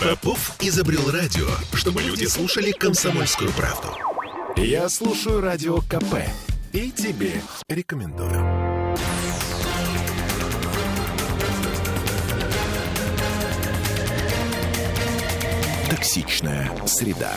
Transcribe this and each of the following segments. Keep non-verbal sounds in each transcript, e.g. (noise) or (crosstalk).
Попов изобрел радио, чтобы люди слушали комсомольскую правду. Я слушаю радио КП и тебе рекомендую. Токсичная среда.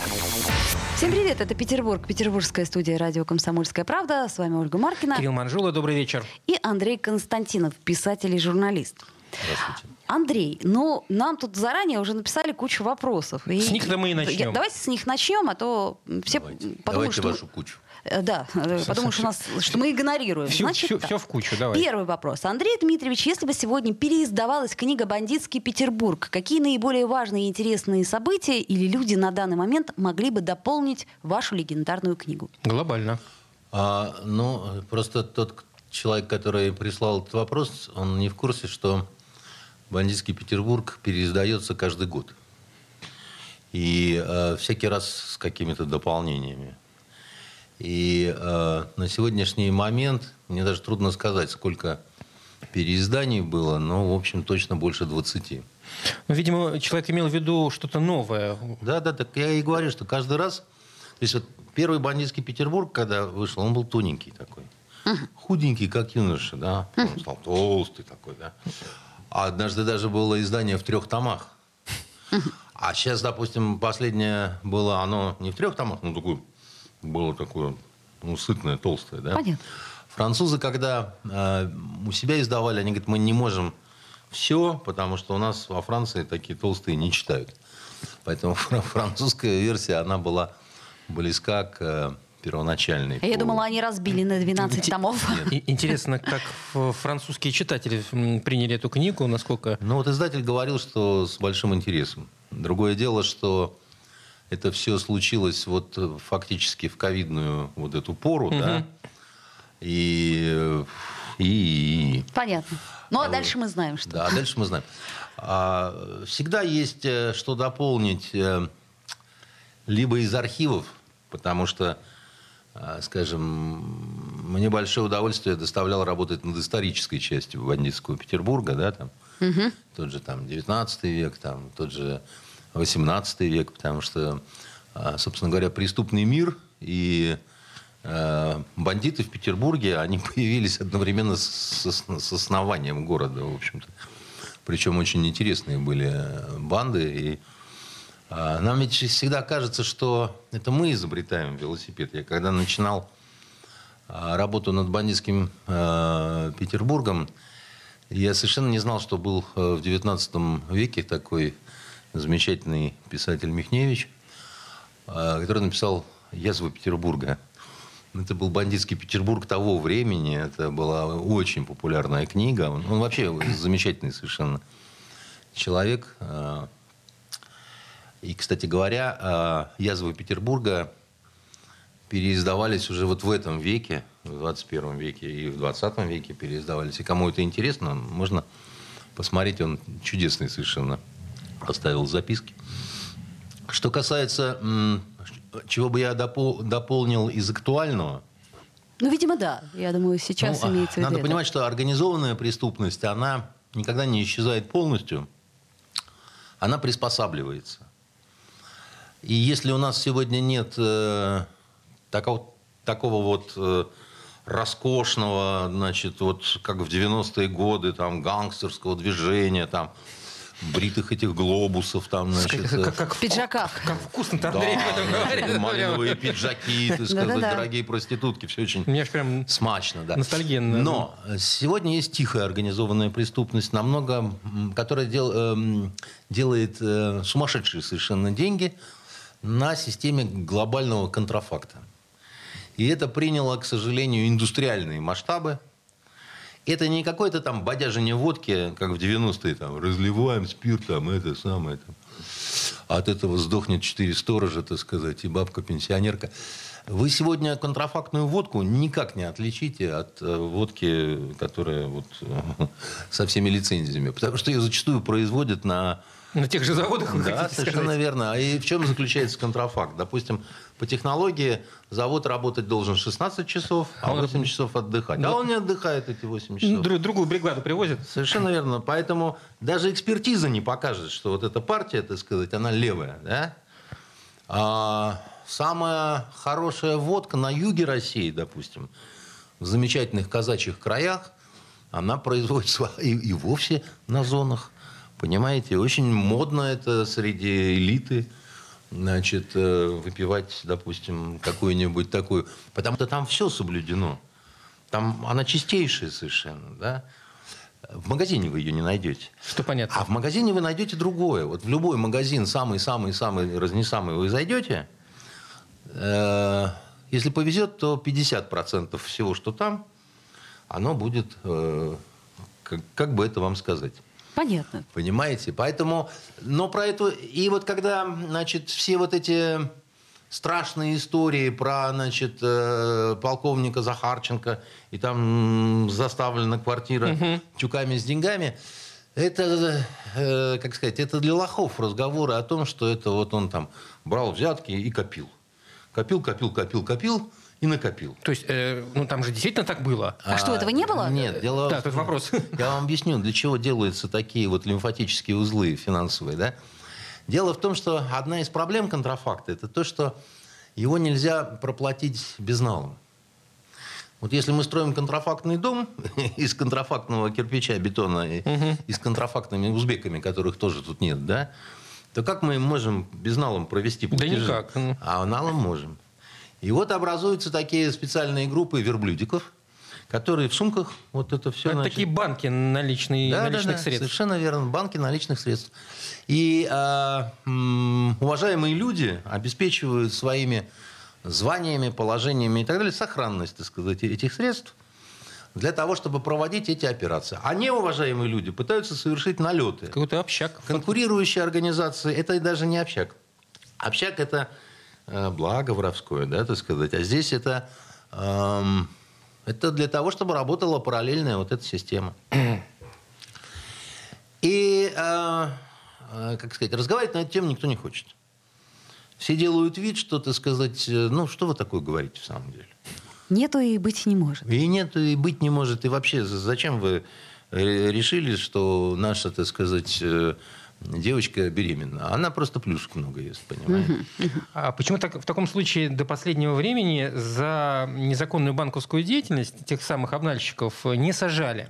Всем привет, это Петербург, петербургская студия радио «Комсомольская правда». С вами Ольга Маркина. Кирилл Манжула, добрый вечер. И Андрей Константинов, писатель и журналист. Здравствуйте. Андрей, ну, нам тут заранее уже написали кучу вопросов. С них-то мы и начнем. Я- давайте с них начнем, а то все Давайте, подумают, Давайте что... вашу кучу. Э, Да, э, подумают, что, нас, что мы игнорируем. Всё- Значит так. всё в кучу, давай. Первый вопрос. Андрей Дмитриевич, если бы сегодня переиздавалась книга «Бандитский Петербург», какие наиболее важные и интересные события или люди на данный момент могли бы дополнить вашу легендарную книгу? Глобально. А, ну, просто тот человек, который прислал этот вопрос, он не в курсе, что «Бандитский Петербург» переиздается каждый год. И э, всякий раз с какими-то дополнениями. И э, на сегодняшний момент мне даже трудно сказать, сколько переизданий было, но, в общем, точно больше 20. Ну, видимо, человек имел в виду что-то новое. Да, да, так я и говорю, что каждый раз... То есть вот первый бандитский Петербург, когда вышел, он был тоненький такой. Худенький, как юноша, да. Он стал толстый такой, да. А однажды даже было издание в трех томах. А сейчас, допустим, последнее было, оно не в трех томах, ну, такое, было такое, ну, сытное, толстое, да. Понятно. Французы, когда э, у себя издавали, они говорят, мы не можем все, потому что у нас во Франции такие толстые не читают. Поэтому фра- (laughs) французская версия, она была близка к первоначальной. А Я по- думала, они разбили на 12 Инте- томов. Интересно, как французские читатели приняли эту книгу, насколько... Ну вот издатель говорил, что с большим интересом. Другое дело, что это все случилось вот э, фактически в ковидную вот эту пору, да. И, и, и- Понятно. Ну, а дальше мы знаем, что. Да, а дальше мы знаем. А, Всегда есть э, что дополнить э, либо из архивов, потому что, скажем, мне большое удовольствие доставляло работать над исторической частью бандитского Петербурга, да, там, тот же там 19 век, там, тот же 18 век, потому что, а, собственно говоря, преступный мир и э, бандиты в Петербурге, они (laughs) появились одновременно с, с- с основанием города, в общем-то. Причем очень интересные были банды. И а, нам ведь всегда кажется, что это мы изобретаем велосипед. Я когда начинал а, работу над бандитским э, Петербургом, я совершенно не знал, что был э, в XIX веке такой замечательный писатель Михневич, э, который написал «Язвы Петербурга». Это был бандитский Петербург того времени. Это была очень популярная книга. Он, он вообще замечательный совершенно человек. Э, И, кстати говоря, э, «Язвы Петербурга» переиздавались уже вот в этом веке, в 21 веке и в 20 веке переиздавались. И кому это интересно, можно посмотреть. Он чудесный совершенно. Оставил записки. Что касается, чего бы я допол- дополнил из актуального, Ну, видимо, да. Я думаю, сейчас ну, имеется в виду Надо это. понимать, что организованная преступность, она никогда не исчезает полностью. Она приспосабливается. И если у нас сегодня нет э, такого, такого вот э, роскошного, значит, вот как в 90-е годы, там, гангстерского движения, там, бритых этих глобусов, там, значит... э, Как, как В пиджаках. Как вкусно-то Андрей об этом говорит. малиновые пиджаки, так сказать, дорогие проститутки, все очень аж прям смачно, да. Ностальгенно. Но сегодня есть тихая организованная преступность, намного, которая дел- эм, делает э, сумасшедшие совершенно деньги на системе глобального контрафакта. И это приняло, к сожалению, индустриальные масштабы. Это не какой-то там бодяжение водки, как в 90-е, там, разливаем спирт, там, это самое, там. От этого сдохнет четыре сторожа, так сказать, и бабка-пенсионерка. Вы сегодня контрафактную водку никак не отличите от э, водки, которая вот э, (laughs) со всеми лицензиями. Потому что ее зачастую производят на на тех же заводах, вы Да, совершенно сказать? верно. А и в чем заключается контрафакт? Допустим, по технологии завод работать должен 16 часов, а 8 часов отдыхать. А он не отдыхает эти 8 часов. Дру- Другую бригаду привозят. Совершенно верно. Поэтому даже экспертиза не покажет, что вот эта партия, так сказать, она левая. Да? А самая хорошая водка на юге России, допустим, в замечательных казачьих краях, она производится (laughs) и, и вовсе на зонах. Понимаете, очень модно это среди элиты значит, э, выпивать, допустим, какую-нибудь такую. Потому что там все соблюдено. Там она чистейшая совершенно, да. В магазине вы ее не найдете. Что понятно. А в магазине вы найдете другое. Вот в любой магазин, самый-самый-самый разнесамый, вы зайдете, э, если повезет, то 50% всего, что там, оно будет, э, как, как бы это вам сказать, Понятно. Понимаете? Поэтому, но про это... И вот когда, значит, все вот эти страшные истории про, значит, э, полковника Захарченко, и там заставлена квартира тюками с деньгами, это, э, как сказать, это для лохов разговоры о том, что это вот он там брал взятки и копил. Копил, копил, копил, копил и накопил. То есть, э, ну там же действительно так было. А что, этого не было? Нет, дело... Да, тут вопрос. (laughs) Я вам объясню, для чего делаются такие вот лимфатические узлы финансовые, да? Дело в том, что одна из проблем контрафакта – это то, что его нельзя проплатить безналом. Вот если мы строим контрафактный дом (laughs) из контрафактного кирпича, бетона и, и с контрафактными узбеками, которых тоже тут нет, да, то как мы можем безналом провести Да платежи? никак. Ну. А налом можем. И вот образуются такие специальные группы верблюдиков, которые в сумках вот это все... Это такие банки наличные, Да, да, наличных да, средств. Совершенно верно. Банки наличных средств. И м, уважаемые люди обеспечивают своими званиями, положениями и так далее сохранность, так сказать, этих средств для того, чтобы проводить эти операции. А неуважаемые люди пытаются совершить налеты. Какой-то общак. Конкурирующие организации, это даже не общак. Общак – это э, благо воровское, да, так сказать. А здесь это, эм, это для того, чтобы работала параллельная вот эта система. И, э, э, как сказать, разговаривать на эту тему никто не хочет. Все делают вид, что, так сказать, э, ну, что вы такое говорите в самом деле? Нету и быть не может. И нет, и быть не может. И вообще, зачем вы э, решили, что наша, так сказать, э, девочка беременна? Она просто плюшек много ест, понимаете? А почему так, в таком случае до последнего времени за незаконную банковскую деятельность тех самых обнальщиков не сажали?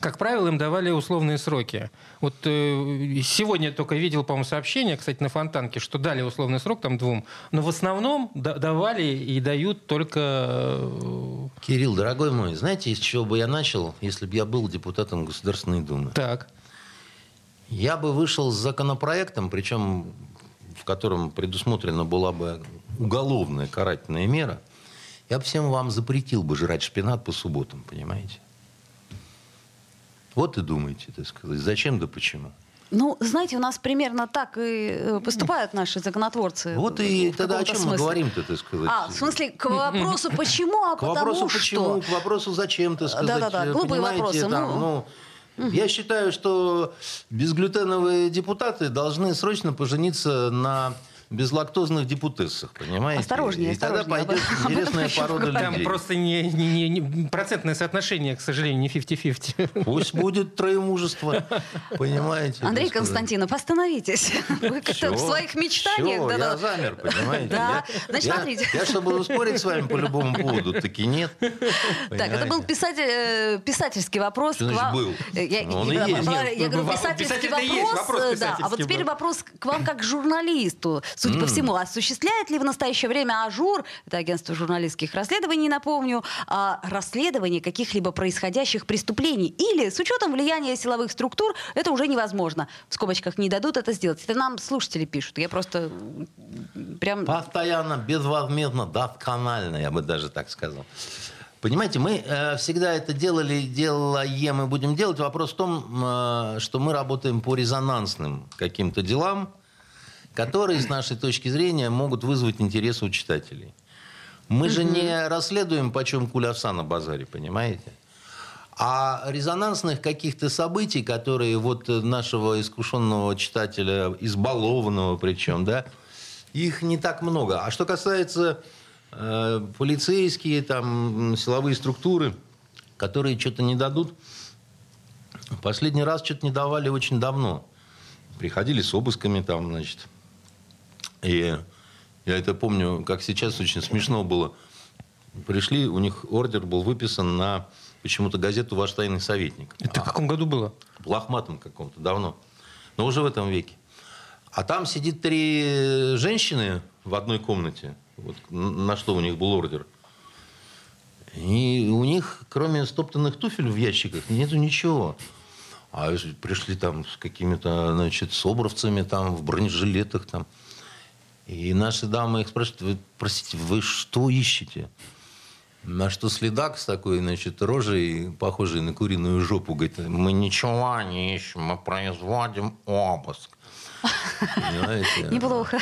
Как правило, им давали условные сроки. Вот э, сегодня я только видел, по-моему, сообщение, кстати, на Фонтанке, что дали условный срок там двум, но в основном да- давали и дают только... э, Кирилл, дорогой мой, знаете, из чего бы я начал, если бы я был депутатом Государственной Думы? Так. Я бы вышел с законопроектом, причем в котором предусмотрена была бы уголовная карательная мера, я бы всем вам запретил бы жрать шпинат по субботам, понимаете? Вот и думайте, так сказать, зачем да почему. Ну, знаете, у нас примерно так и э, поступают наши законотворцы. Вот и тогда о чем мы смысле. говорим-то, так сказать? А, в смысле, к вопросу почему, а К потому вопросу что. почему, к вопросу зачем, так сказать. Да-да-да, глупые вопросы, там, ну. ну, Я считаю, что безглютеновые депутаты должны срочно пожениться на безлактозных депутессах, понимаете? Осторожнее, И тогда осторожнее. пойдет Об интересная еще порода Там людей. просто не, не- не- не- процентное соотношение, к сожалению, не 50-50. Пусть будет троемужество, понимаете? Андрей. Константинов, остановитесь. (laughs) Вы как-то в своих мечтаниях. да-да. я замер, понимаете? Да. Я- Значит, я- смотрите. Я, чтобы спорить с вами по любому поводу, таки нет. Так, это был э, писательский вопрос. Что к значит вам. был? Я, Он я- и есть. я- Нет, я говорю, писательский вопрос. э, да. А вот теперь был. вопрос к вам как к журналисту. Судя по всему, осуществляет ли в настоящее время Ажур, это агентство журналистских расследований, напомню, а, расследование каких-либо происходящих преступлений? Или с учетом влияния силовых структур это уже невозможно? В скобочках не дадут это сделать. Это нам слушатели пишут. Я просто прям... Постоянно, безвозмездно, досконально, я бы даже так сказал. Понимаете, мы э, всегда это делали, делаем и будем делать. Вопрос в том, э, что мы работаем по резонансным каким-то делам, которые, с нашей точки зрения, могут вызвать интерес у читателей. Мы же не расследуем, почем куляса на базаре, понимаете? А резонансных каких-то событий, которые вот нашего искушенного читателя, избалованного причем, да, их не так много. А что касается э, полицейские, там, силовые структуры, которые что-то не дадут, последний раз что-то не давали очень давно. Приходили с обысками там, значит. И я это помню, как сейчас очень смешно было. Пришли, у них ордер был выписан на почему-то газету «Ваш тайный советник». Это в каком году было? В лохматом каком-то, давно. Но уже в этом веке. А там сидит три женщины в одной комнате. Вот на что у них был ордер. И у них, кроме стоптанных туфель в ящиках, нету ничего. А пришли там с какими-то, значит, собровцами там, в бронежилетах там. И наши дамы их спрашивают, вы, простите, вы что ищете? На что следак с такой, значит, рожей, похожей на куриную жопу, говорит, мы ничего не ищем, мы производим обыск. Понимаете? (laughs) Неплохо.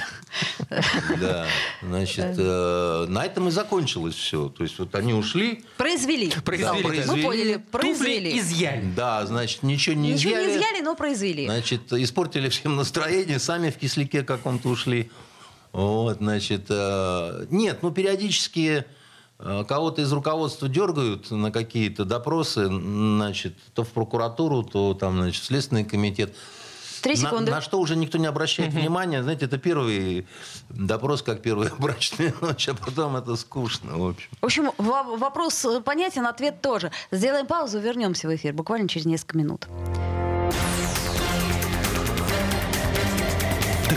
Да, значит, э, на этом и закончилось все. То есть вот они ушли. Произвели. Произвели. Да, произвели. Мы поняли. Произвели. Изъяли. Да, значит, ничего не ничего изъяли. Ничего не изъяли, но произвели. Значит, испортили всем настроение, сами в кисляке каком-то ушли. Вот, значит, э, нет, ну, периодически э, кого-то из руководства дергают на какие-то допросы, значит, то в прокуратуру, то там, значит, Следственный комитет. Три секунды. На, на что уже никто не обращает угу. внимания. Знаете, это первый допрос, как первая (laughs) брачная ночь, а потом это скучно, в общем. В общем, вопрос понятен, ответ тоже. Сделаем паузу, вернемся в эфир буквально через несколько минут.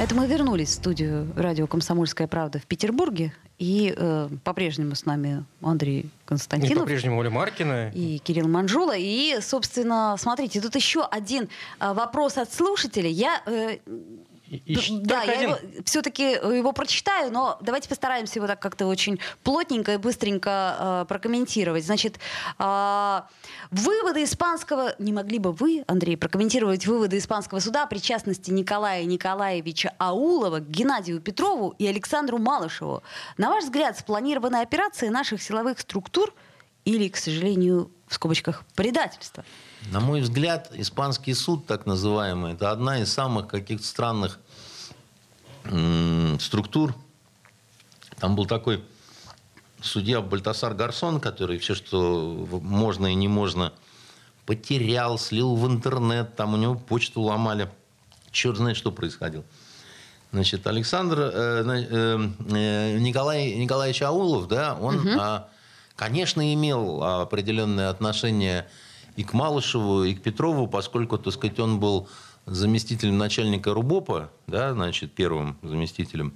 Это мы вернулись в студию радио «Комсомольская правда» в Петербурге. И э, по-прежнему с нами Андрей Константинов. И по-прежнему Оля Маркина. И Кирилл Манжула. И, собственно, смотрите, тут еще один э, вопрос от слушателей. Я э, и, да, я его, все-таки э, его прочитаю, но давайте постараемся его так как-то очень плотненько и быстренько э, прокомментировать. Значит, э, выводы испанского... Не могли бы вы, Андрей, прокомментировать выводы испанского суда о причастности Николая Николаевича Аулова к Геннадию Петрову и Александру Малышеву? На ваш взгляд, спланированная операция наших силовых структур или, к сожалению, в скобочках, предательство? На мой взгляд, испанский суд, так называемый, это одна из самых каких-то странных структур. Там был такой судья Бальтасар Гарсон, который все, что можно и не можно, потерял, слил в интернет, там у него почту ломали. Черт знает, что происходило. Значит, Александр э, э, э, Николай Николаевич Аулов, да, он, угу. а, конечно, имел определенное отношение и к Малышеву, и к Петрову, поскольку, так сказать, он был заместителем начальника РУБОПа, да, значит, первым заместителем.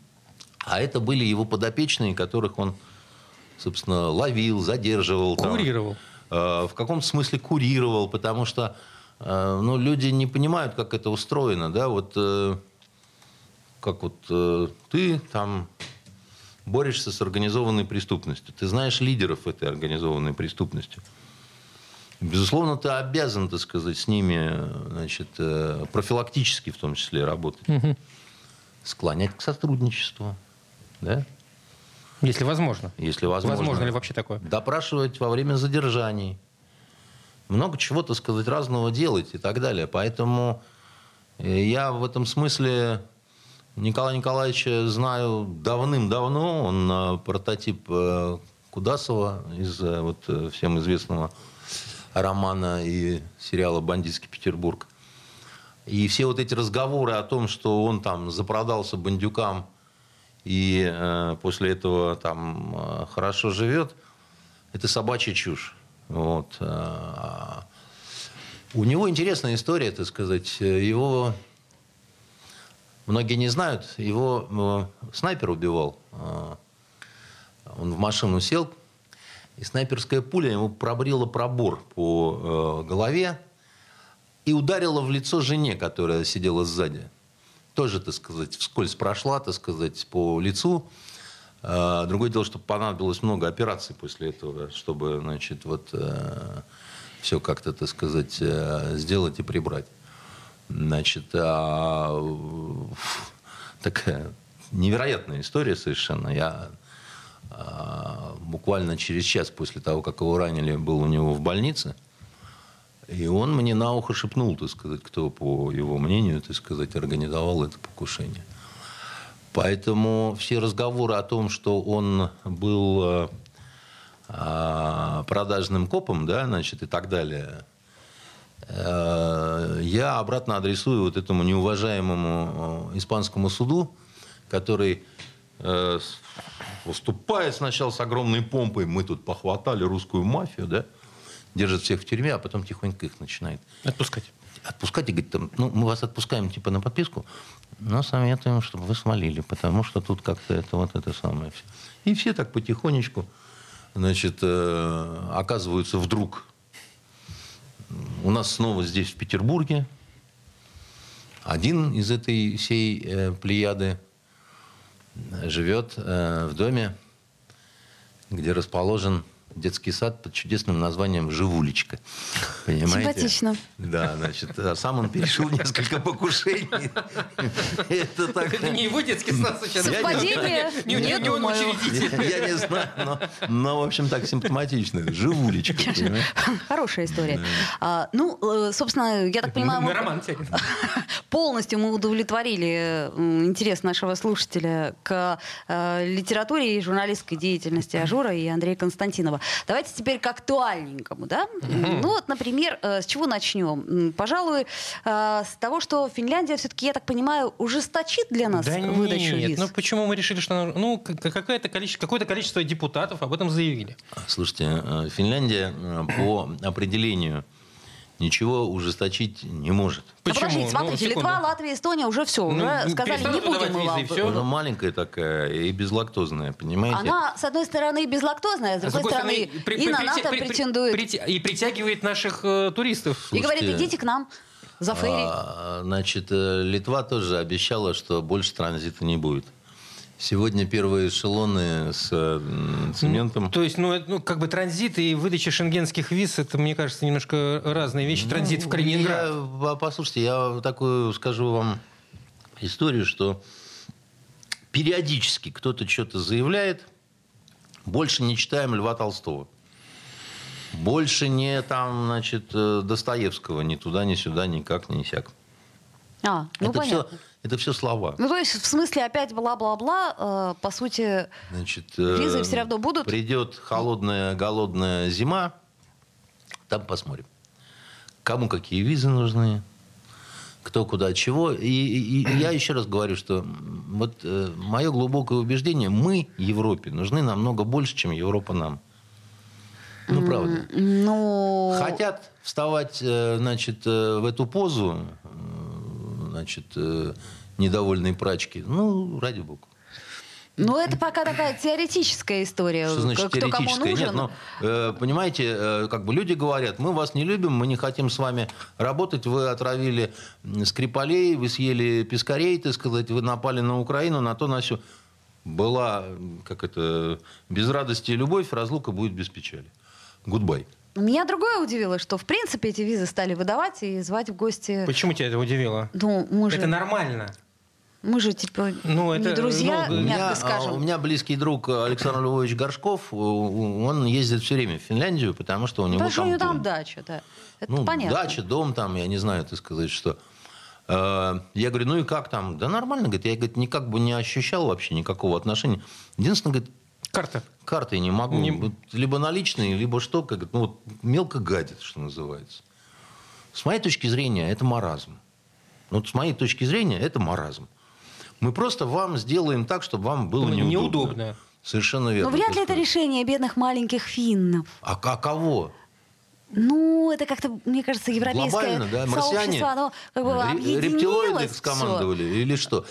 А это были его подопечные, которых он, собственно, ловил, задерживал. Курировал. Там, э, в каком-то смысле курировал, потому что э, ну, люди не понимают, как это устроено. Да? Вот, э, как вот э, ты там борешься с организованной преступностью. Ты знаешь лидеров этой организованной преступности. Безусловно, ты обязан, так сказать, с ними значит, э, профилактически в том числе работать. Угу. Склонять к сотрудничеству. Да? Если возможно. Если возможно. Возможно ли вообще такое? Допрашивать во время задержаний. Много чего, так сказать, разного делать и так далее. Поэтому э, я в этом смысле Николая Николаевича знаю давным-давно. Он э, прототип Кудасова из вот, всем известного романа и сериала «Бандитский Петербург». И все вот эти разговоры о том, что он там запродался бандюкам и э, после этого там э, хорошо живет, это собачья чушь. Вот. Э, у него интересная история, так сказать. Его многие не знают, его э, снайпер убивал. Э, он в машину сел, и снайперская пуля ему пробрила пробор по э, голове и ударила в лицо жене, которая сидела сзади. тоже, так сказать, вскользь прошла, так сказать, по лицу. А, другое дело, что понадобилось много операций после этого, чтобы, значит, вот э, все как-то, так сказать, э, сделать и прибрать. Значит, а, такая невероятная история совершенно. Я буквально через час после того, как его ранили, был у него в больнице. И он мне на ухо шепнул, так сказать, кто, по его мнению, так сказать, организовал это покушение. Поэтому все разговоры о том, что он был э, продажным копом, да, значит, и так далее, э, я обратно адресую вот этому неуважаемому э, испанскому суду, который э, выступает сначала с огромной помпой, мы тут похватали русскую мафию, да, держит всех в тюрьме, а потом тихонько их начинает отпускать. Отпускать и говорит, там, ну, мы вас отпускаем типа на подписку, но советуем, чтобы вы смолили, потому что тут как-то это вот это самое все. И все так потихонечку, значит, э, оказываются вдруг у нас снова здесь, в Петербурге, один из этой всей э, плеяды живет э, в доме, где расположен детский сад под чудесным названием «Живулечка». Понимаете? Симпатично. Да, значит, а сам он перешел несколько покушений. Это так... Это не его детский сад сейчас. Совпадение? Не, не, не он учредитель. Я не знаю, но, но, в общем, так симптоматично. «Живулечка». Хорошая история. А, ну, э, собственно, я так понимаю... Мы роман (laughs) Полностью мы удовлетворили интерес нашего слушателя к э, литературе и журналистской деятельности Ажура и Андрея Константинова. Давайте теперь к актуальненькому, да? Mm-hmm. Ну вот, например, э, с чего начнем? Пожалуй, э, с того, что Финляндия все-таки, я так понимаю, ужесточит для нас да выдачу нет, виз. ну почему мы решили, что ну какое-то количество, какое-то количество депутатов об этом заявили? Слушайте, э, Финляндия по определению ничего ужесточить не может. Почему? А подождите, смотрите, ну, Литва, Латвия, Эстония уже все, ну, уже сказали, не будем мы вам. Все. Она маленькая такая и безлактозная, понимаете? Она, с одной стороны, безлактозная, с другой, а с другой стороны, при, и при, на НАТО при, претендует. При, и притягивает наших э, туристов. Слушайте, и говорит, идите к нам. За фейри. А, значит, э, Литва тоже обещала, что больше транзита не будет. Сегодня первые эшелоны с цементом. Ну, то есть, ну, ну, как бы транзит и выдача шенгенских виз, это, мне кажется, немножко разные вещи. Транзит ну, в Калининград. Я, послушайте, я такую скажу вам историю, что периодически кто-то что-то заявляет, больше не читаем Льва Толстого. Больше не там, значит, э, Достоевского ни туда, ни сюда, никак, ни сяк. А, ну это понятно. Все, это все слова. Ну, то есть, в смысле, опять бла-бла-бла, э, по сути, Значит, э, визы все равно будут? Придет холодная, голодная зима, там посмотрим. Кому какие визы нужны, кто куда чего. И, и, и я еще раз говорю, что вот э, мое глубокое убеждение, мы Европе нужны намного больше, чем Европа нам. Ну, правда. Ну... Хотят вставать, э, значит, э, в эту позу, значит, э, недовольные прачки. Ну, ради бога. Ну, это пока такая теоретическая история. Что значит Кто теоретическая? Кому нужен? Нет, ну, э, понимаете, э, как бы люди говорят, мы вас не любим, мы не хотим с вами работать, вы отравили Скрипалей, вы съели пескарей, так сказать, вы напали на Украину, на то, на все. Была, как это, без радости и любовь, разлука будет без печали. Goodbye. Меня другое удивило, что в принципе эти визы стали выдавать и звать в гости. Почему тебя это удивило? Ну, мы же... Это нормально. Мы же, типа, ну, это, не друзья, ну, мягко меня, скажем. У меня близкий друг Александр Львович Горшков, он ездит все время в Финляндию, потому что у него потому там... у там дача, да. Это ну, понятно. дача, дом там, я не знаю, ты сказать, что... Э, я говорю, ну и как там? Да нормально, говорит, я говорит, никак бы не ощущал вообще никакого отношения. Единственное, говорит, Карта. Картой не могу. Не... Либо наличные, либо что, как ну, вот мелко гадит, что называется. С моей точки зрения, это маразм. Вот с моей точки зрения, это маразм. Мы просто вам сделаем так, чтобы вам было ну, неудобно. неудобно. Совершенно верно. Но вряд ли это решение бедных маленьких финнов. А, а кого? Ну, это как-то, мне кажется, европейское Глобально, да? Марсиане, оно как бы рептилоиды скомандовали все. или что?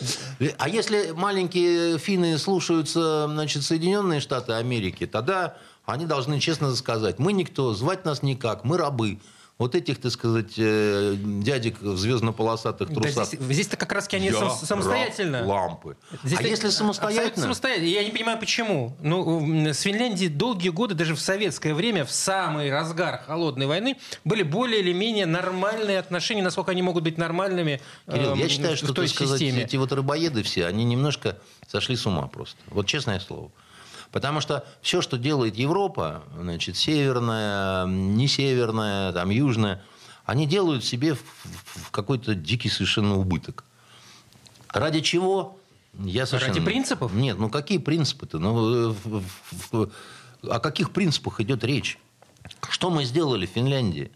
А если маленькие финны слушаются, значит, Соединенные Штаты Америки, тогда они должны честно сказать, мы никто, звать нас никак, мы рабы. Вот этих, так сказать, э, дядек в звездно-полосатых Да трусах. здесь, здесь-то как раз они Я сам- самостоятельно. лампы. Здесь а если самостоятельно? самостоятельно. Я не понимаю, почему. Ну, с Финляндией долгие годы, даже в советское время, в самый разгар холодной войны, были более или менее нормальные отношения, насколько они могут быть нормальными Кирилл, эм, я считаю, в что, той так сказать, системе. эти вот рыбоеды все, они немножко сошли с ума просто. Вот честное слово. Потому что все, что делает Европа, значит, северная, не северная, там, южная, они делают себе в, какой-то дикий совершенно убыток. Ради чего? Я совершенно... Ради принципов? Нет, ну какие принципы-то? Ну, о каких принципах идет речь? Что мы сделали в Финляндии?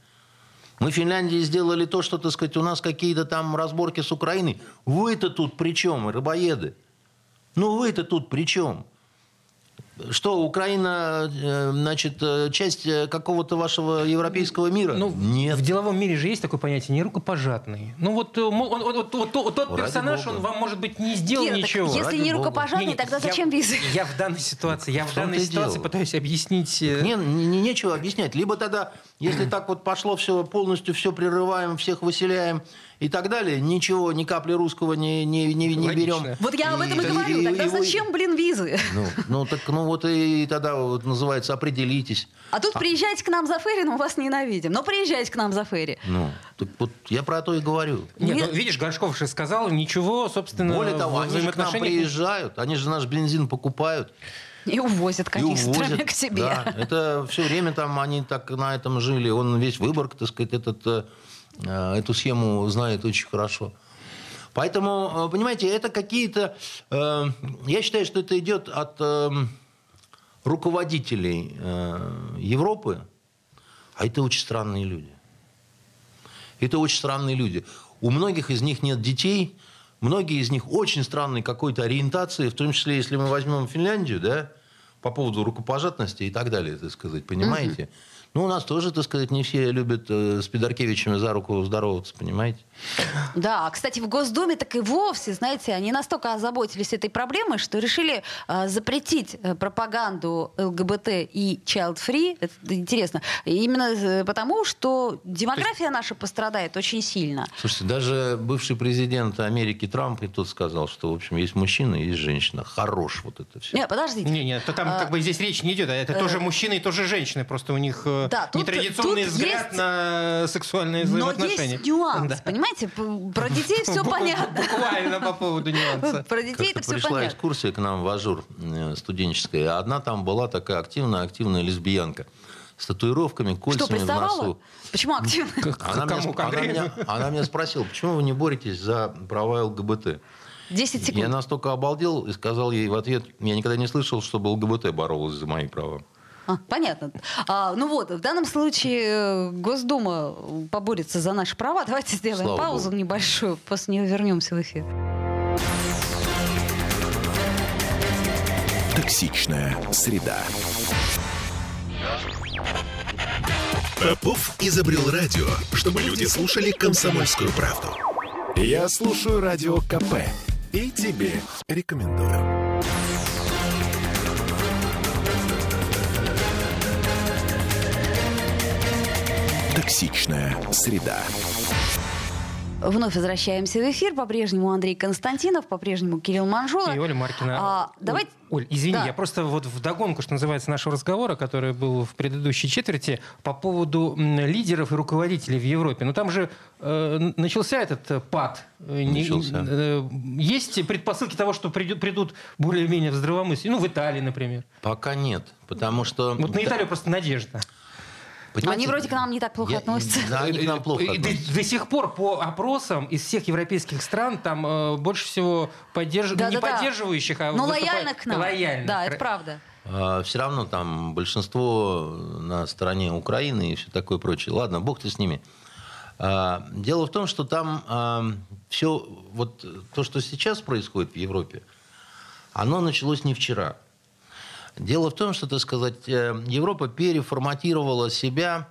Мы в Финляндии сделали то, что, так сказать, у нас какие-то там разборки с Украиной. Вы-то тут при чем, рыбоеды? Ну вы-то тут при чем? Что, Украина, э, значит, э, часть э, какого-то вашего европейского мира? Ну, Нет. в деловом мире же есть такое понятие не рукопожатный. Ну вот, он- он- вот, вот, вот тот Ради персонаж, бога. он вам, может быть, не сделал так ничего. если ради не бога. рукопожатный, тогда я- зачем визы? Я в данной ситуации, я в, данной ситуации пытаюсь объяснить. Не, не- не- нечего объяснять. Либо тогда, если так вот пошло все, полностью все прерываем, всех выселяем и так далее, ничего, ни капли русского не, не, не, не берем. Вот я об этом и, И- говорю. и- Тогда и зачем, блин, визы? Ну, ну, так, ну вот и тогда вот называется определитесь. А тут приезжайте к нам за ферри, мы вас ненавидим. Но приезжайте к нам за ферри. Ну, так вот я про то и говорю. Нет, Нет. ну, видишь, Горшков же сказал, ничего, собственно, Более того, они же к нам приезжают, они же наш бензин покупают (laughs) И увозят увозят. к себе. Да, это все время там они так на этом жили. Он весь Выборг, так сказать, этот, э, э, эту схему знает очень хорошо. Поэтому, э, понимаете, это какие-то... э, я считаю, что это идет от э, руководителей э, Европы, а это очень странные люди. Это очень странные люди. У многих из них нет детей, многие из них очень странной какой-то ориентации, в том числе, если мы возьмем Финляндию, да, по поводу рукопожатности и так далее, так сказать, понимаете? Ну, у нас тоже, так сказать, не все любят э, с Пидоркевичами за руку здороваться, понимаете? Да, кстати, в Госдуме так и вовсе, знаете, они настолько озаботились этой проблемой, что решили э, запретить э, пропаганду ЛГБТ и child-free. Это интересно. Именно э, потому, что демография наша пострадает очень сильно. Слушайте, даже бывший президент Америки Трамп и тот сказал, что, в общем, есть мужчина и есть женщина. Хорош вот это все. Нет, подождите. Не, нет, то там А, как бы здесь речь не идет, а это тоже мужчины и тоже женщины, просто у них Да, тут- нетрадиционный тут взгляд есть- на сексуальные Но взаимоотношения. есть нюанс, Да. понимаете? Про детей все (laughs) понятно. Буквально по поводу нюанса. (laughs) Про детей это все пришла понятно. экскурсия к нам в Ажур э, студенческая. Одна там была такая активная-активная лесбиянка. С татуировками, Что, кольцами в приставала? носу. Почему активно? Она, меня, кому? К она, меня, она меня спросила, почему вы не боретесь за права ЛГБТ? 10 секунд. Я настолько обалдел и сказал ей в ответ, я никогда не слышал, чтобы ЛГБТ боролась за мои права. А, (laughs) понятно. А, ну вот, в данном случае э, Госдума поборется за наши права. Давайте сделаем Слава паузу Богу. небольшую, после нее вернемся в эфир. Токсичная среда. Попов изобрел радио, чтобы люди слушали комсомольскую правду. Я слушаю радио КП и тебе рекомендую. Токсичная среда. Вновь возвращаемся в эфир. По-прежнему Андрей Константинов, по-прежнему Кирилл Манжула. И Оля Маркина. А, давайте... Оль, Оль, извини, Да. я просто вот в догонку, что называется, нашего разговора, который был в предыдущей четверти, по поводу лидеров и руководителей в Европе. Ну там же э, начался этот э, пад. Э, не- Начался. э, есть предпосылки того, что придут, придут более-менее в здравомыслие. Ну, в Италии, например. Пока нет, потому что... Вот на Италию просто надежда. Понимаете, Они вроде к нам не так плохо я- относятся. Да, они к нам плохо И до, относятся. до сих пор по опросам из всех европейских стран там э, больше всего поддерж... не Да-да-да. поддерживающих, а Но выступа- лояльных к нам. лояльных. Да, это правда. все равно там большинство на стороне Украины и все такое прочее. Ладно, бог ты с ними. А, Дело в том, что там все, вот то, что сейчас происходит в Европе, оно началось не вчера. Дело в том, что, так сказать, э, Европа переформатировала себя,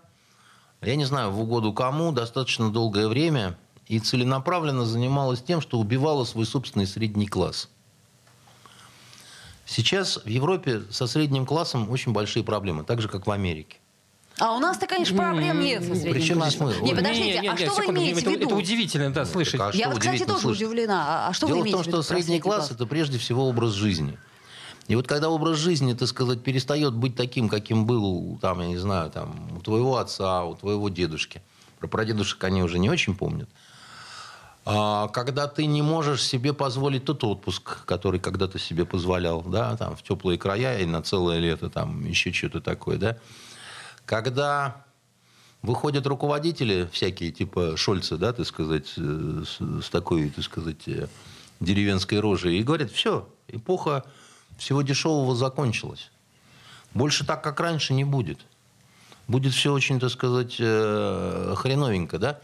я не знаю, в угоду кому, достаточно долгое время, и целенаправленно занималась тем, что убивала свой собственный средний класс. Сейчас в Европе со средним классом очень большие проблемы, так же, как в Америке. А у нас-то, конечно, проблем нет со средним Причем здесь классом. мы? Не, подождите, Не, не, а что вы секунду, имеете в виду? это удивительно, да, слышать. Так, а Я вот, кстати, тоже слышать? удивлена. А- А что Дело вы в имеете том, в виду что средний класс это прежде всего образ жизни. И вот когда образ жизни, так сказать, перестает быть таким, каким был, там, я не знаю, там, у твоего отца, у твоего дедушки. Про прадедушек они уже не очень помнят. А когда ты не можешь себе позволить тот отпуск, который когда-то себе позволял, да, там, в теплые края и на целое лето, там, еще что-то такое, да. Когда выходят руководители всякие, типа Шольца, да, так сказать, э, с, с такой, так сказать, э, деревенской рожей, и говорят, все, эпоха всего дешевого закончилась. Больше так, как раньше, не будет. Будет все очень, так сказать, э, хреновенько, да?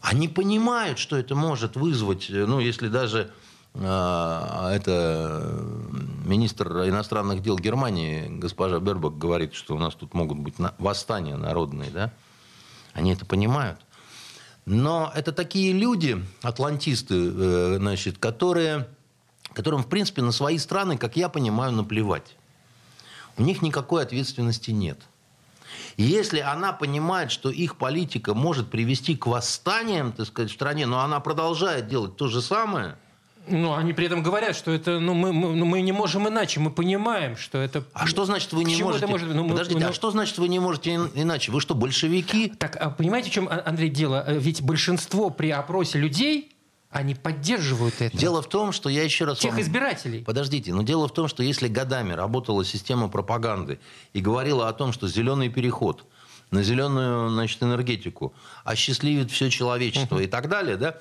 Они понимают, что это может вызвать, э, ну, если даже э, это министр иностранных дел Германии, госпожа Бербак, говорит, что у нас тут могут быть восстания народные, да? Они это понимают. Но это такие люди, атлантисты, значит, которые, которым, в принципе, на свои страны, как я понимаю, наплевать. У них никакой ответственности нет. И если она понимает, что их политика может привести к восстаниям, так сказать, в стране, но она продолжает делать то же самое, Ну, они при этом говорят, что это, ну, мы, мы, ну, мы не можем иначе, мы понимаем, что это... а что значит вы не можете? это может? Ну, Подождите, ну- а что значит вы не можете ин- иначе? Вы что, большевики? Так, а понимаете, в чем, А- Андрей, дело? Ведь большинство при опросе людей, они поддерживают это. Дело в том, что я еще раз Тех вам- избирателей. Подождите, но дело в том, что если годами работала система пропаганды и говорила о том, что зеленый переход на зеленую значит, энергетику осчастливит все человечество и так далее, да,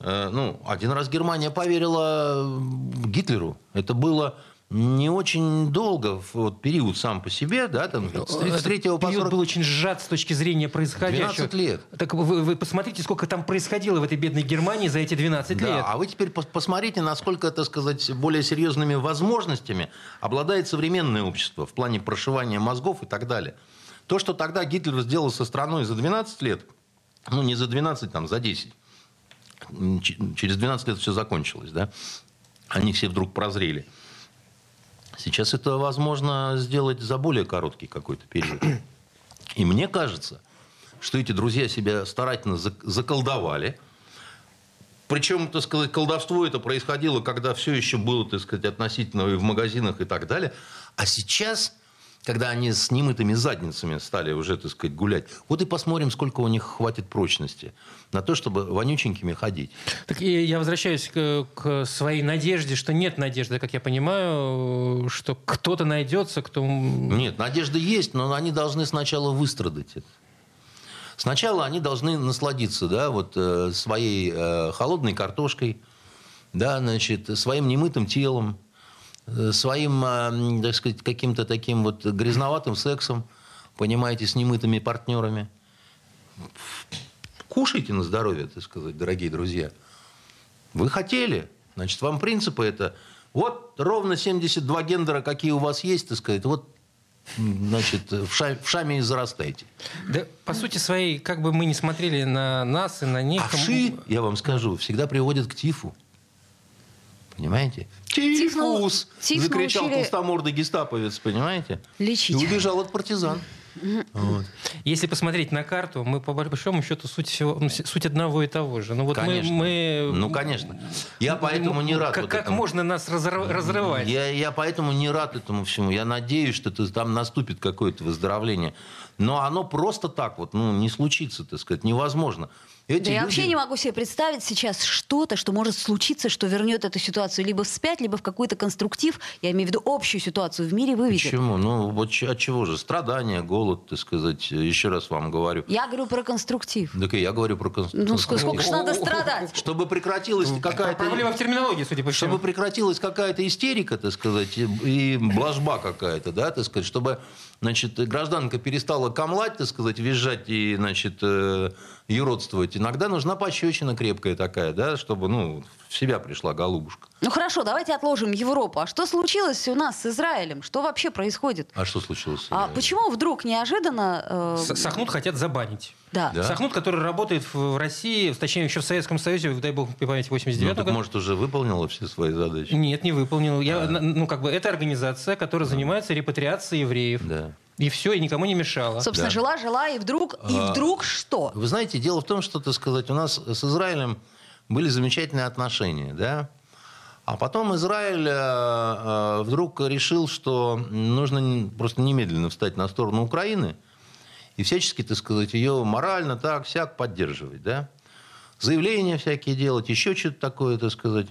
э, ну, один раз Германия поверила Гитлеру. Это было не очень долго, в- вот, период сам по себе, да, там, с 33 Этот по период 40... был очень сжат с точки зрения происходящего. 12 лет. Так вы, вы посмотрите, сколько там происходило в этой бедной Германии за эти 12 Да, лет. а вы теперь пос- посмотрите, насколько, так сказать, более серьезными возможностями обладает современное общество в плане прошивания мозгов и так далее. То, что тогда Гитлер сделал со страной за 12 лет, ну, не за 12, там, за 10. М, ч- Через 12 лет все закончилось, да? Они все вдруг прозрели. Сейчас это возможно сделать за более короткий какой-то период. И мне кажется, что эти друзья себя старательно зак- заколдовали. Причем, так сказать, колдовство это происходило, когда все еще было, так сказать, относительно и в магазинах и так далее. А сейчас, когда они с немытыми задницами стали уже, так сказать, гулять, вот и посмотрим, сколько у них хватит прочности на то, чтобы вонюченькими ходить. Так и я возвращаюсь к, к своей надежде, что нет надежды, как я понимаю, что кто-то найдется, кто... Нет, надежда есть, но они должны сначала выстрадать это. Сначала они должны насладиться да, вот, э, своей э, холодной картошкой, да, значит, своим немытым телом, своим, э, так сказать, каким-то таким вот грязноватым сексом, понимаете, с немытыми партнерами. Кушайте на здоровье, так сказать, дорогие друзья. Вы хотели. Значит, вам принципы это... Вот ровно 72 гендера, какие у вас есть, так сказать, вот значит, в, ша- в шаме и зарастайте. Да, по сути своей, как бы мы ни смотрели на нас и на них... А вши, я вам скажу, всегда приводят к тифу. Понимаете? Тифус! тиф Закричал научили- толстомордый гестаповец, понимаете? Лечить. И убежал от партизан. Вот. Если посмотреть на карту, мы по большому счету суть, всего, ну, суть одного и того же. Ну, вот мы, Конечно. мы- Ну, конечно. Я поэтому не рад Как, вот как этому. можно нас разрывать? Я, я поэтому не рад этому всему. Я надеюсь, что там наступит какое-то выздоровление. Но оно просто так вот ну, не случится, так сказать, невозможно. Эти Да я люди- вообще не могу себе представить сейчас что-то, что может случиться, что вернет эту ситуацию либо вспять, либо в какой-то конструктив, я имею в виду общую ситуацию в мире выведет. Почему? Ну, вот от чего же? Страдания, голод, так сказать, еще раз вам говорю. Я говорю про конструктив. Так и я говорю про конструктив. Ну, ск- сколько ж надо страдать? Чтобы прекратилась какая-то... Проблема в терминологии, судя по всему. Чтобы прекратилась какая-то истерика, так сказать, и блажба какая-то, да, так сказать, чтобы, значит, гражданка перестала камлать, так сказать, визжать и, значит, э, юродствовать. Иногда нужна пощечина крепкая такая, да, чтобы, ну, в себя пришла голубушка. Ну хорошо, давайте отложим Европу. А что случилось у нас с Израилем? Что вообще происходит? А что случилось? А почему вдруг неожиданно... э, Сахнут хотят забанить. Да. Да. Сахнут, который работает в в России, точнее, еще в Советском Союзе, дай бог память, в 89 Ну, так, году. может, уже выполнила все свои задачи? Нет, не выполнил. Я, на- ну, как бы, это организация, которая занимается репатриацией евреев. Да. И все, и никому не мешало. Собственно, Да. жила, жила, и вдруг, и А, вдруг что? Вы знаете, дело в том, что, так сказать, у нас с Израилем были замечательные отношения, да? А потом Израиль э, э, вдруг решил, что нужно просто немедленно встать на сторону Украины и всячески, так сказать, ее морально так, всяк поддерживать, да? Заявления всякие делать, еще что-то такое, так сказать.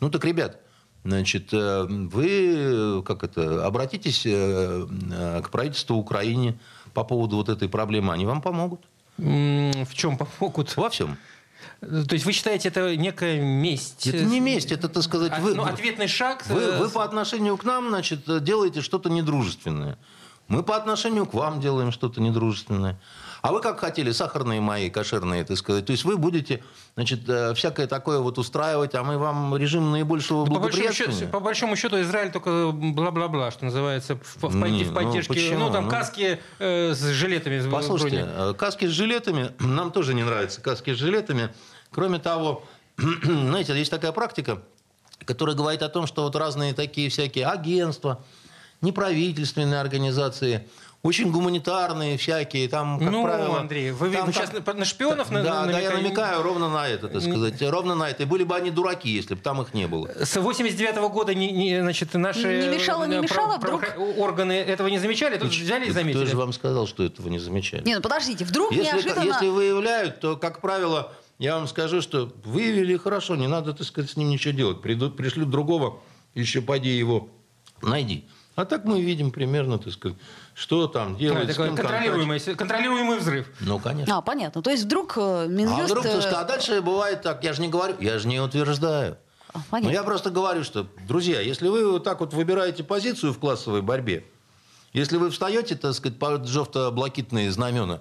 Ну так, ребят, значит, э, вы, как это, обратитесь э, э, к правительству Украины по поводу вот этой проблемы, они вам помогут. В чем помогут? Во всем. То есть вы считаете, это некая месть? Это не месть, это, так сказать, А, вы, ну, ответный шаг? вы, вы по отношению к нам, значит, делаете что-то недружественное. Мы по отношению к вам делаем что-то недружественное. А вы как хотели, сахарные мои, кошерные, так сказать. То есть вы будете, значит, э, всякое такое вот устраивать, а мы вам режим наибольшего Ну, по, большому счету, благоприятствования. по большому счету Израиль только бла-бла-бла, что называется, в, в, Не, в ну, поддержке. почему? Ну, там Ну. каски э, с жилетами. Послушайте, броней. э, каски с жилетами, (clears throat) нам тоже не нравятся каски с жилетами. Кроме того, (clears throat) знаете, есть такая практика, которая говорит о том, что вот разные такие всякие агентства, неправительственные организации, очень гуманитарные всякие, там, как ну, правило... Андрей, вы, там вы как- сейчас на, на шпионов на- да, да, я намекаете? намекаю ровно на это, так сказать, ровно на это. И были бы они дураки, если бы там их не было. С 89 года не, не, значит, наши Не мешало, не э, мешало, право- вдруг? органы этого не замечали, тут взяли и Кто заметили. же вам сказал, что этого не замечали? Не, ну подождите, вдруг Если, неожиданно... если выявляют, то, как правило, я вам скажу, что выявили хорошо, не надо, так сказать, с ним ничего делать. Придут, пришлют другого, еще поди его найди. А так мы видим примерно, так сказать, что там А, делать. с такой контролируемый, контролируемый взрыв. Ну, конечно. А, понятно. То есть вдруг э, Минюст... А вдруг, э, слушайте, а дальше бывает так, я же не говорю, я же не утверждаю. а, Но понятно. я просто говорю, что, друзья, если вы вот так вот выбираете позицию в классовой борьбе, если вы встаете, так сказать, под жовто-блакитные знамена,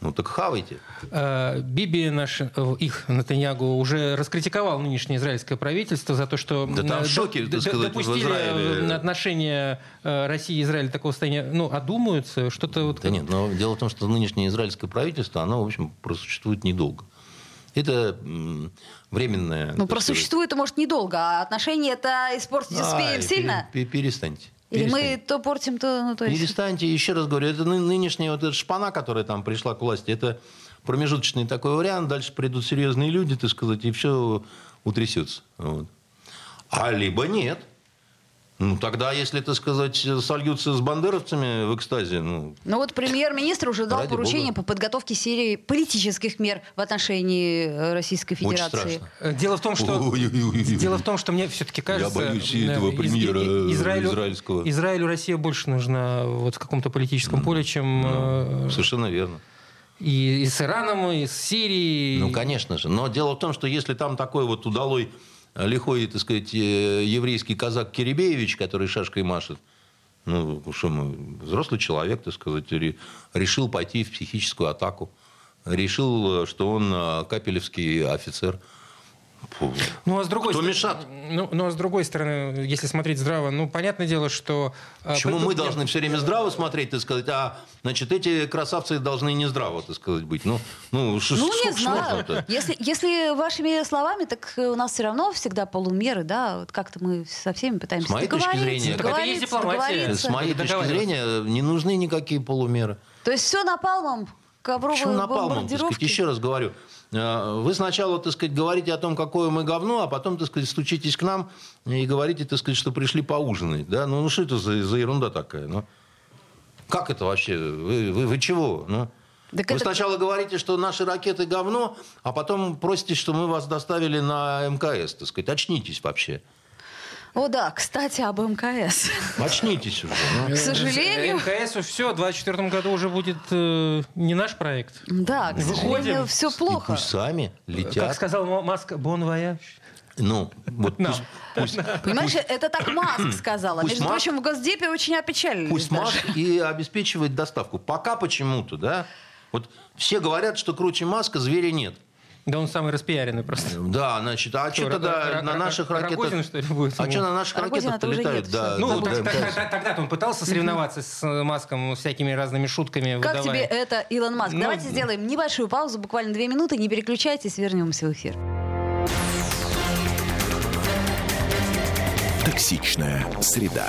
ну так хавайте. Э, Биби наш, э, их Натаньягу уже раскритиковал нынешнее израильское правительство за то, что Да там в шоке, д- так сказать, в допустили Израиле. э, отношения России и Израиля такого состояния. Ну, одумаются, что-то вот... Да нет, но дело в том, что нынешнее израильское правительство, оно, в общем, просуществует недолго. Это временное... Ну, так сказать, просуществует, может, недолго, а отношения это испортить успеем пере- сильно? пе- Перестаньте. Или мы Перестаньте. то портим, то... Ну, то есть... Перестаньте, еще раз говорю, это ны- нынешняя вот эта шпана, которая там пришла к власти, это промежуточный такой вариант, дальше придут серьезные люди, так сказать, и все утрясется. Вот. А либо нет. Ну, тогда, если, так сказать, сольются с бандеровцами в экстазе, ну, Ну вот премьер-министр уже дал Ради поручение бога. по подготовке серии политических мер в отношении э, Российской очень Федерации. страшно. Дело в том, что дело в том, что мне все-таки кажется, боюсь и э, этого премьера, Израилю, израильского. Израилю Россия больше нужна вот в каком-то политическом поле, чем э, Совершенно верно. и, и с Ираном, и с Сирией. Ну, конечно же. Но дело в том, что если там такой вот удалой, лихой, так сказать, э, еврейский казак Киребеевич, который шашкой машет, ну, что мы, взрослый человек, так сказать, ре- решил пойти в психическую атаку. Решил, э, что он э, капелевский офицер. Ну, а с другой Кто стороны- мешат? Ну, ну, а с другой стороны, если смотреть здраво, ну, понятное дело, что... э, Почему мы должны все время здраво смотреть, так сказать, а, значит, эти красавцы должны не здраво, так сказать, быть? Ну, ну, ш- Ну, не знаю. Если, если вашими словами, так у нас все равно всегда полумеры, да, вот как-то мы со всеми пытаемся С моей точки зрения- Так это есть дипломатия. С моей точки зрения, не нужны никакие полумеры. То есть все напалмом, ковровые Почему напалмом? Так сказать, еще раз говорю. э, Вы сначала, так сказать, говорите о том, какое мы говно, а потом, так сказать, стучитесь к нам и говорите, так сказать, что пришли поужинать. Да? Ну, ну что это за, за ерунда такая? Ну? Как это вообще? Вы, вы, вы чего? Ну? Так Вы это- сначала говорите, что наши ракеты говно, а потом просите, что мы вас доставили на МКС, так сказать. Очнитесь вообще. О да, кстати, об МКС. Очнитесь уже. ну. К сожалению, МКС все, в 2024 году уже будет э, не наш проект. да, к Выходим. сожалению, все И плохо. пусть сами Как летят. сказал Ма- Маск, бон вояж. Ну, вот Нам. пусть, пусть, Понимаешь, это так Маск (clears throat) сказала. Пусть Между Маск- прочим, в Госдепе очень опечалились Пусть даже. Маск и обеспечивает доставку. Пока почему-то, да? Вот все говорят, что круче Маска зверя нет. Да он самый распиаренный просто. (laughs) Да, значит, а что тогда на наших Рогозин, ракетах... что ли, будет А что на наших ракетах-то летают? Да. Ну, тогда-то он пытался соревноваться с Маском всякими разными шутками. Как тебе это, Илон Маск? Ну, Давайте сделаем небольшую паузу, буквально две минуты, не переключайтесь, вернемся в эфир. Токсичная среда.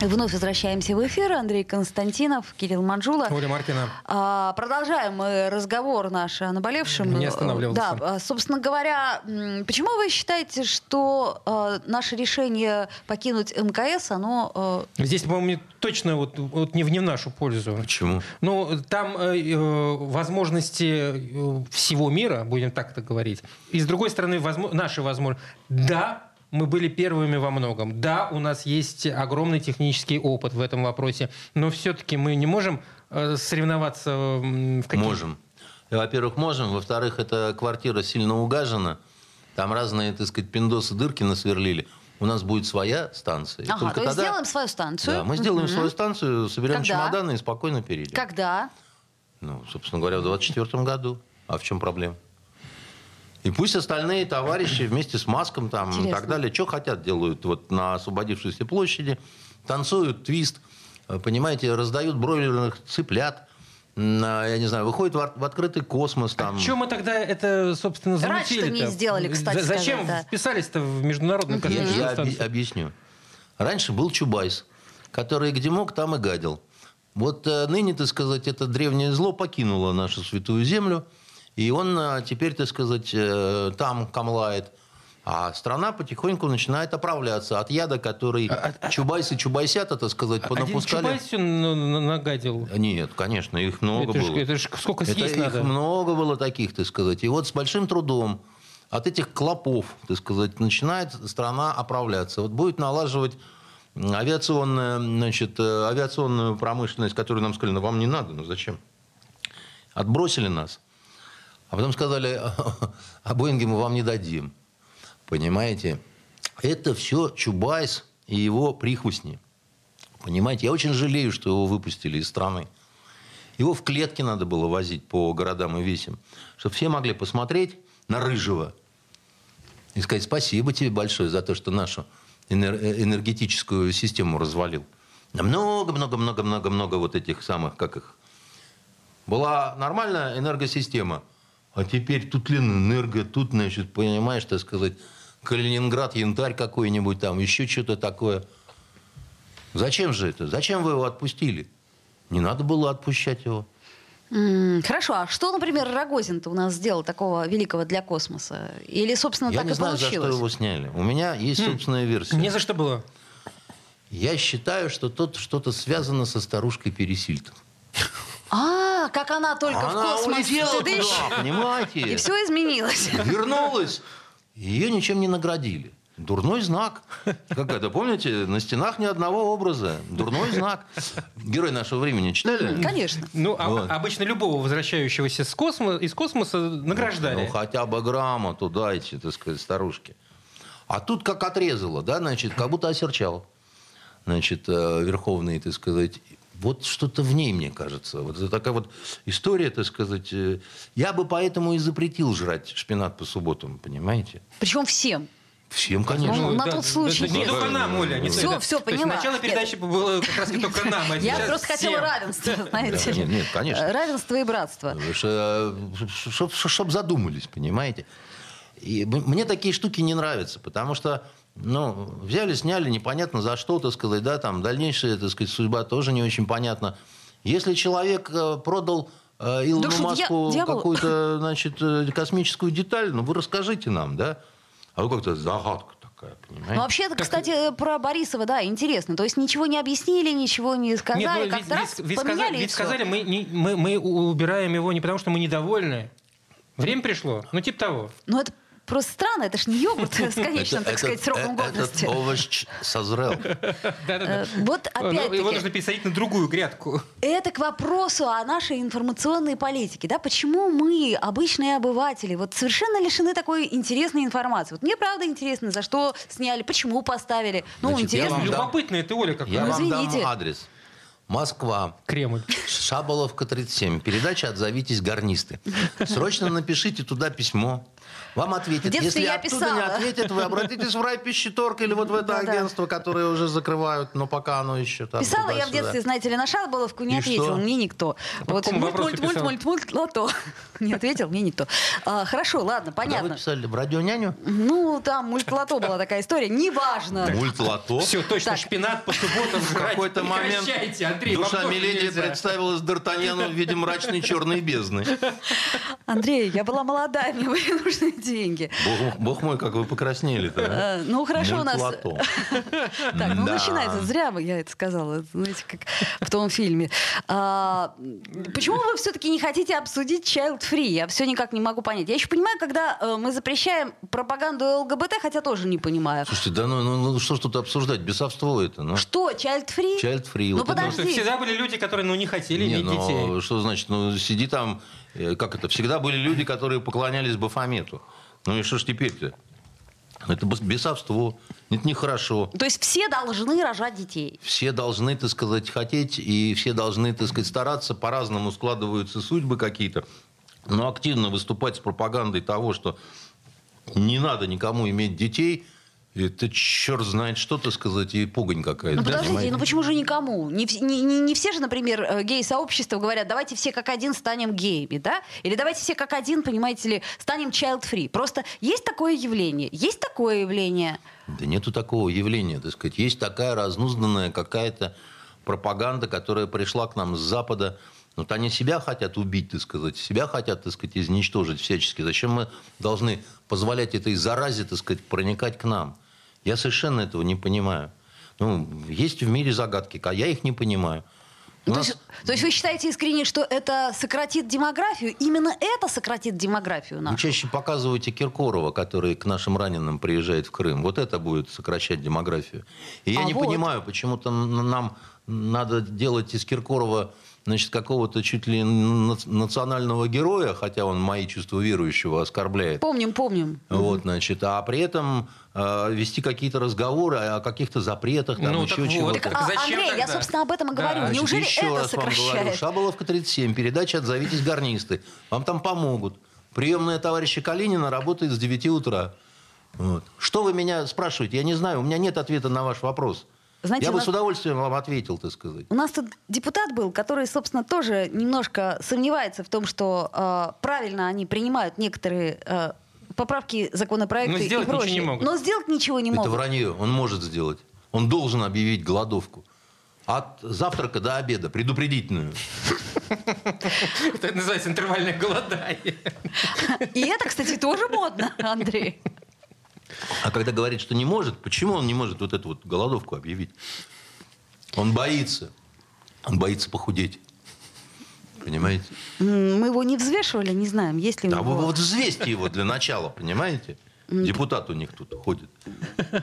Вновь возвращаемся в эфир. Андрей Константинов, Кирилл Манжула. Оля Маркина. А, продолжаем мы разговор наш о наболевшем. Не останавливался. Да, а, собственно говоря, почему вы считаете, что а, наше решение покинуть МКС, оно... а, Здесь, по-моему, не- точно вот, вот не, в, не в нашу пользу. Почему? Ну, там э, э, возможности э, всего мира, будем так это говорить. И с другой стороны, возмо- наши возможности. Да, мы были первыми во многом. Да, у нас есть огромный технический опыт в этом вопросе. Но все-таки мы не можем э, соревноваться в каких Можем. Во-первых, можем. Во-вторых, эта квартира сильно угажена. Там разные, так сказать, пиндосы дырки насверлили. У нас будет своя станция. Ага, только то есть тогда- сделаем свою станцию. Да, мы сделаем Мгм. свою станцию, соберем Когда? чемоданы и спокойно перейдем. Когда? Ну, собственно говоря, в 24 году. А в чем проблема? И пусть остальные товарищи вместе с Маском там и Интересно. так далее, что хотят, делают вот на освободившейся площади, танцуют твист, э, понимаете, раздают бройлерных цыплят, а, я не знаю, выходят в, открытый космос там. Чем мы тогда это, собственно, Раньше-то замутили-то? не сделали, кстати За- Зачем сказать, да. вписались-то в международную космическую Я объ- объясню. Раньше был Чубайс, который где мог, там и гадил. Вот э, ныне, так сказать, это древнее зло покинуло нашу святую землю, и он э, теперь, так сказать, э, там камлает. А страна потихоньку начинает оправляться от яда, который Чубайс и Чубайсята, так сказать, Один понапускали. Чубайс ну, на- нагадил. Нет, конечно, их много это, ж, было. это ж сколько Это съесть их надо? много было таких, так сказать. И вот с большим трудом от этих клопов, так сказать, начинает страна оправляться. Вот будет налаживать м, авиационная, значит, э, авиационную промышленность, которую нам сказали, ну вам не надо, ну зачем? Отбросили нас. А потом сказали, (laughs) а Боинги мы вам не дадим. Понимаете? Это все Чубайс и его прихвостни. Понимаете? Я очень жалею, что его выпустили из страны. Его в клетке надо было возить по городам и весям, чтобы все могли посмотреть на Рыжего и сказать спасибо тебе большое за то, что нашу э, энергетическую систему развалил. Много-много-много-много-много вот этих самых, как их. Была нормальная энергосистема, а теперь тут Ленэнерго, тут, значит, понимаешь, так сказать, Калининград, янтарь какой-нибудь там, еще что-то такое. Зачем же это? Зачем вы его отпустили? Не надо было отпущать его. Хорошо, а что, например, Рогозин-то у нас сделал такого великого для космоса? Или, собственно, Я так не и знаю, за получилось? что его сняли. У меня есть собственная версия. Не за что было. Я считаю, что тут что-то связано со старушкой Пересильтом. А, как она только в Она космос улетела туда, понимаете? и все изменилось. Вернулась. Ее ничем не наградили. Дурной знак. Как это, помните, на стенах ни одного образа. Дурной знак. Герой нашего времени читали? Конечно. Ну, а- Вот. обычно любого возвращающегося с космо- из космоса награждали. Ну, хотя бы грамоту дайте, так сказать, старушке. А тут как отрезало, да, значит, как будто осерчал. Значит, э, верховный, так сказать. Вот что-то в ней, мне кажется. Вот это такая вот история, так сказать. э, Я бы поэтому и запретил жрать шпинат по субботам, понимаете? Причем всем. Всем, конечно. Ну, на тот случай, Не если- только нам, Оля. не всё, То есть поняла. начало передачи было как раз только (laughs) нам. а Я просто хотела равенства, знаете. Да, нет, нет, конечно. Равенство и братство. Чтобы задумались, понимаете? И мне такие штуки не нравятся, потому что, ну, взяли, сняли, непонятно за что, так сказать, да, там, дальнейшая, так сказать, судьба тоже не очень понятна. Если человек э, продал э, Илону Да что, Маску дья- дьявол- какую-то, (laughs) значит, э, космическую деталь, ну, вы расскажите нам, да? А вы как-то загадка такая, понимаете? Ну, вообще-то, кстати, про Борисова, да, интересно. То есть ничего не объяснили, ничего не сказали, Нет, ну, как-то раз ведь- поменяли сказали, ведь сказали, мы, не- мы, мы убираем его не потому, что мы недовольны. Время пришло. Ну, типа того. Ну, это просто странно, это ж не йогурт с конечным, так сказать, сроком годности. Этот овощ созрел. Э, Вот Ну, Его нужно пересадить на другую грядку. это к вопросу о нашей информационной политике. Да? Почему мы, обычные обыватели, вот совершенно лишены такой интересной информации? Вот мне правда интересно, за что сняли, почему поставили. Ну, интересно. Любопытная ты, Оля, какая. Я вам извините. дам адрес. Москва. Кремль. Шаболовка 37. Передача «Отзовитесь, гарнисты». Срочно напишите туда письмо. Вам ответят. Если я оттуда не писала. ответят, вы обратитесь в райпищеторг или вот в это агентство, которое уже закрывают, но пока оно еще там Писала я в детстве, знаете ли, на Шаболовку, не И ответил что? мне никто. по Вот мульт, мульт, мульт, мульт, мульт, лото. (laughs) Не ответил мне никто. А, Хорошо, ладно, Куда вы понятно. писали? В радионяню? Ну, там мульт лото была такая история, неважно. Мульт-лото? Все, точно, Так. шпинат по субботам В какой-то момент Андрей, душа Миледи представилась Д'Артаньяну в виде мрачной черной бездны. Андрей, я была молодая, мне нужны (laughs) деньги. Бог, бог мой, как вы покраснели-то. а? Ну, хорошо у нас... (laughs) Так, ну Да. начинается. Зря бы я это сказала. Знаете, как в том фильме. А, почему вы все-таки не хотите обсудить Child Free? Я все никак не могу понять. Я еще понимаю, когда э, мы запрещаем пропаганду ЛГБТ, хотя тоже не понимаю. Слушайте, да ну, ну, ну, что ж тут обсуждать? Бесовство это, ну. Что, Child Free? Child free. Ну, вот подожди. Потому что всегда были люди, которые ну, не хотели Не, иметь ну, детей. что значит, ну, сиди там, как это, всегда были люди, которые поклонялись Бафомету. Ну и что ж теперь-то? Это бес- бесовство, это нехорошо. То есть все должны рожать детей. Все должны, так сказать, хотеть, и все должны, так сказать, стараться. По-разному складываются судьбы какие-то. Но активно выступать с пропагандой того, что не надо никому иметь детей, это черт знает что, так сказать, и пугань какая-то. Ну подождите, понимаете? ну почему же никому? Не, не- не- не все же, например, э, гей-сообщества говорят, давайте все как один станем геями, да? Или давайте все как один, понимаете ли, станем child-free. Просто есть такое явление, есть такое явление. Да нету такого явления, так сказать. Есть такая разнузданная какая-то пропаганда, которая пришла к нам с Запада. Вот они себя хотят убить, так сказать, себя хотят, так сказать, изничтожить всячески. Зачем мы должны позволять этой заразе, так сказать, проникать к нам? Я совершенно этого не понимаю. Ну, есть в мире загадки, а я их не понимаю. У Ну, то, нас- есть, то есть вы считаете искренне, что это сократит демографию? Именно это сократит демографию Вы нашу? чаще показываете Киркорова, который к нашим раненым приезжает в Крым. Вот это будет сокращать демографию. И я А не вот. понимаю, почему-то нам надо делать из Киркорова значит, какого-то чуть ли на- национального героя, хотя он мои чувства верующего оскорбляет. Помним, помним. Вот, значит, а при этом э, вести какие-то разговоры о каких-то запретах, там Ну, еще вот. чего-то. Так, а, зачем Андрей, я, тогда? собственно, об этом и Да. говорю. Значит, Неужели еще это раз вам говорю, сокращает? Шаболовка 37, передача «Отзовитесь, гарнисты». Вам там помогут. Приемная товарища Калинина работает с 9 утра. Вот. Что вы меня спрашиваете? Я не знаю, у меня нет ответа на ваш вопрос. Знаете, Я бы нас- с удовольствием вам ответил, так сказать. У нас тут депутат был, который, собственно, тоже немножко сомневается в том, что э, правильно они принимают некоторые э, поправки законопроекты Но и сделать ничего прочее. не могут. Но сделать ничего не Это могут. вранье. Он может сделать. Он должен объявить голодовку. От завтрака до обеда, предупредительную. (laughs) Это называется интервальное голодание. И это, кстати, тоже модно, Андрей. А когда говорит, что не может, почему он не может вот эту вот голодовку объявить? Он боится. Он боится похудеть. Понимаете? Мы его не взвешивали, не знаем, есть ли у А него... вы вот взвесьте его для начала, понимаете? Депутат у них тут ходит.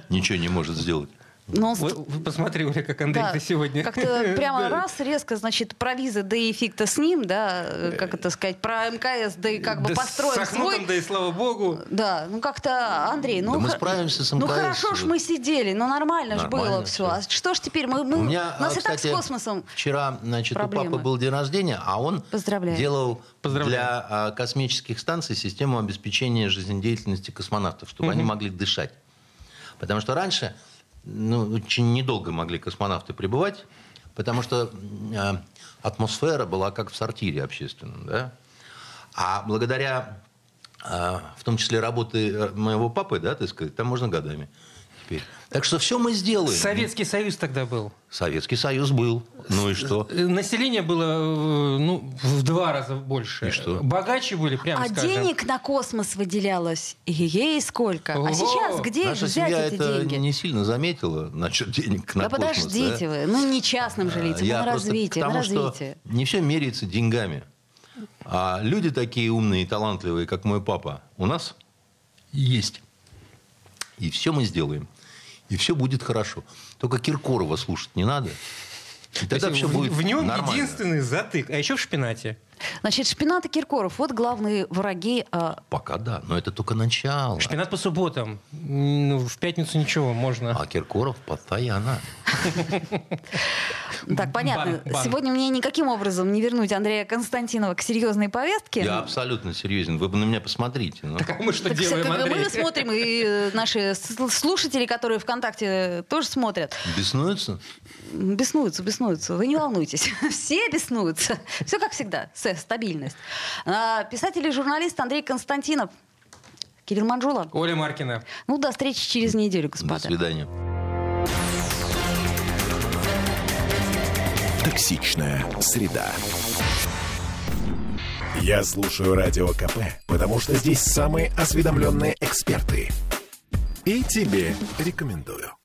Ничего не может сделать. Но он Вы, ст- вы посмотри, Оля, как Андрей да, ты сегодня. Как-то прямо (laughs) раз, резко, значит, про визы, да и фиг-то с ним, да, э, как это сказать, про мкс, да и как бы Да с построим Сахнутом, свой... да и слава богу. Да, ну как-то, Андрей, ну... Да мы справимся с Ну МКС. хорошо ж мы сидели, ну нормально, ж Нормально было все. А что ж теперь? Мы, мы- У меня, у нас а, и так с кстати, космосом. Вчера, значит, проблемы. у папы был день рождения, а он Поздравляю. делал Поздравляю. для а, космических станций систему обеспечения жизнедеятельности космонавтов, чтобы они могли дышать. Потому что раньше ну, очень недолго могли космонавты пребывать, потому что а, атмосфера была как в сортире общественном. Да? А благодаря, а, в том числе, работы э, моего папы, да, так сказать, там можно годами теперь. Так что все мы сделаем. Советский Союз тогда был. Советский Союз был. Ну и что? Э, Население было э, ну, в два раза больше. И что? Богаче были, прямо А скажем. денег на космос выделялось. Ей сколько. А сейчас где Наша взять семья эти это деньги? не сильно заметила насчет денег на да космос. подождите да? вы. Ну не частным же лицам, на развитие, к на тому, что развитие. не все меряется деньгами. А люди такие умные и талантливые, как мой папа, у нас есть. И все мы сделаем. И все будет хорошо. Только Киркорова слушать не надо. И То тогда все в, будет в нем нормально. единственный затык. А еще в шпинате. Значит, Шпинат и Киркоров, вот главные враги. а, Пока да, но это только начало. Шпинат по субботам. Ну, в пятницу ничего, можно. А Киркоров постоянно. Так, понятно. Сегодня мне никаким образом не вернуть Андрея Константинова к серьезной повестке. Я абсолютно серьезен. Вы бы на меня посмотрите. ну. Так а мы что Так, делаем, как Андрей? мы смотрим, и э, наши слушатели, которые ВКонтакте тоже смотрят, Беснуются? беснуются, беснуются. Вы не волнуйтесь. (laughs) Все беснуются. Все как всегда. С- Стабильность. А, Писатель и журналист Андрей Константинов. Кирилл Манжула. Оля Маркина. Ну, до встречи через неделю, До господа. свидания. Токсичная среда. Я слушаю Радио КП, потому что здесь самые осведомленные эксперты. И тебе рекомендую.